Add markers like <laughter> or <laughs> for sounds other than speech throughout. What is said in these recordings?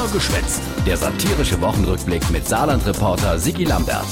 Nur geschwätzt. Der satirische Wochenrückblick mit Saarland-Reporter Sigi Lambert.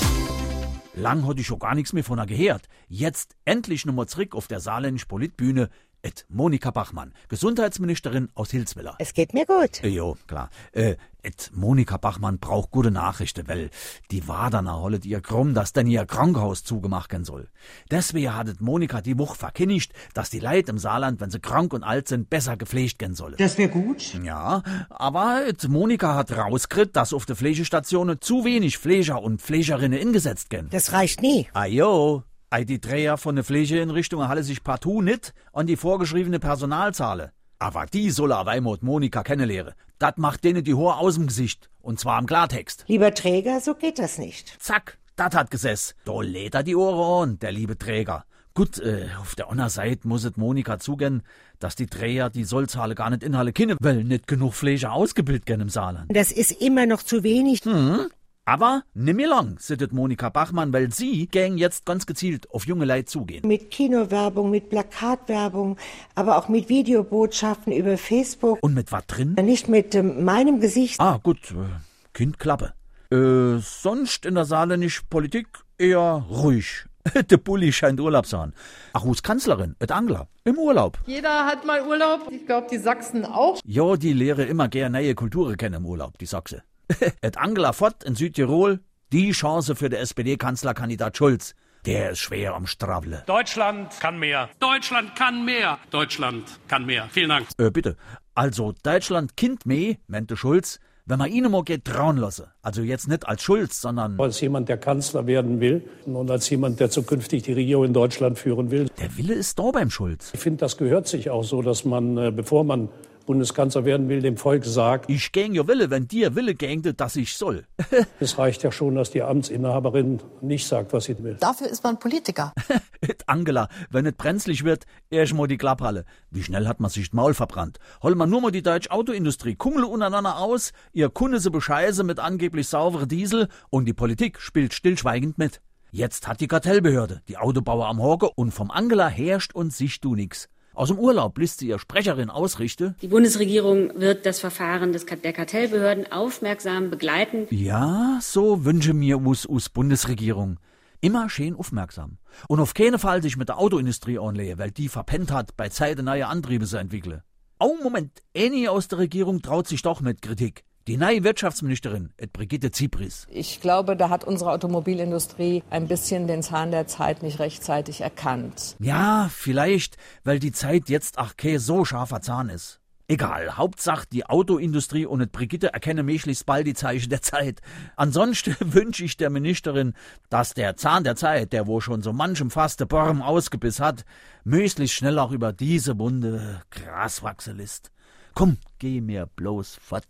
Lang hatte ich schon gar nichts mehr von ihr gehört. Jetzt endlich nochmal zurück auf der saarländischen Politbühne. Et Monika Bachmann, Gesundheitsministerin aus Hilswiller. Es geht mir gut. Äh, Jo, klar. Äh, et Monika Bachmann braucht gute Nachrichten, weil die Waderner hollet ihr krumm, dass denn ihr Krankenhaus zugemacht werden soll. Deswegen hat et Monika die Woche verkündigt, dass die Leute im Saarland, wenn sie krank und alt sind, besser gepflegt werden sollen. Das wäre gut. Ja, aber et Monika hat rauskriegt, dass auf der Pflegestationen zu wenig Pfleger und Pflegerinnen eingesetzt werden. Das reicht nie. Ajo, ei die Dreher von der Pflegeinrichtung halle sich partout nicht an die vorgeschriebene Personalzahl. Aber die soll er Weimut Monika kennenlernen. Dat macht denen die Hohe aus dem Gesicht. Und zwar im Klartext. Lieber Träger, so geht das nicht. Zack, dat hat gesessen. Da lädt er die Ohren an, der liebe Träger. Gut, äh, auf der anderen Seite muss es Monika zugehen, dass die Träger die Sollzahle gar nicht inhalle können, weil nicht genug Pfleger ausgebildet gern im Saarland. Das ist immer noch zu wenig. Aber nimm mir lang, sittet Monika Bachmann, weil sie gäng jetzt ganz gezielt auf junge Leute zugehen. Mit Kinowerbung, mit Plakatwerbung, aber auch mit Videobotschaften über Facebook. Und mit was drin? Nicht mit ähm, meinem Gesicht. Ah, gut, äh, Kind Klappe. Äh, sonst in der saarländischen Politik eher ruhig. <laughs> Der Bulli scheint Urlaub zu haben. Ach, wo's Kanzlerin, et Angler, im Urlaub. Jeder hat mal Urlaub. Ich glaube, die Sachsen auch. Jo, die lehre immer gern neue Kulturen kennen im Urlaub, die Sachse. <laughs> et Angela Fott in Südtirol, die Chance für der SPD-Kanzlerkandidat Schulz. Der ist schwer am Stravle. Deutschland kann mehr. Deutschland kann mehr. Deutschland kann mehr. Vielen Dank. Äh, bitte. Also, Deutschland Kind meh, meinte Schulz, wenn man ihnen mal geht trauen lasse. Also jetzt nicht als Schulz, sondern als jemand, der Kanzler werden will und als jemand, der zukünftig die Regierung in Deutschland führen will. der Wille ist da beim Schulz. Ich finde, das gehört sich auch so, dass man, äh, bevor man Bundeskanzler werden will, dem Volk sagt, Ich gäng ja Wille, wenn dir Wille gängte, dass ich soll. <laughs> <laughs> es reicht ja schon, dass die Amtsinhaberin nicht sagt, was sie will. Dafür ist man Politiker. Et <laughs> Angela, wenn es brenzlig wird, erst mal die Klapphalle. Wie schnell hat man sich das Maul verbrannt? Hol mal nur mal die deutsche Autoindustrie, kungle untereinander aus, ihr Kunde se bescheiße mit angeblich saubere Diesel und die Politik spielt stillschweigend mit. Jetzt hat die Kartellbehörde, die Autobauer am Horke und vom Angela herrscht und sicht du nix. Aus dem Urlaub lässt sie ihr Sprecherin ausrichte. Die Bundesregierung wird das Verfahren des, der Kartellbehörden aufmerksam begleiten. Ja, so wünsche mir us, us Bundesregierung. Immer schön aufmerksam. Und auf keinen Fall sich mit der Autoindustrie anlehnen, weil die verpennt hat, bei Zeiten neue Antriebe zu entwickeln. Oh, Moment, eine aus der Regierung traut sich doch mit Kritik. Die neue Wirtschaftsministerin, et Brigitte Zipris. Ich glaube, da hat unsere Automobilindustrie ein bisschen den Zahn der Zeit nicht rechtzeitig erkannt. Ja, vielleicht, weil die Zeit jetzt ach kein so scharfer Zahn ist. Egal, Hauptsache die Autoindustrie und et Brigitte erkennen möglichst bald die Zeichen der Zeit. Ansonsten <laughs> wünsche ich der Ministerin, dass der Zahn der Zeit, der wo schon so manchem faste Borm ausgebiss hat, möglichst schnell auch über diese Wunde Gras wachsen lässt. Komm, geh mir bloß fort.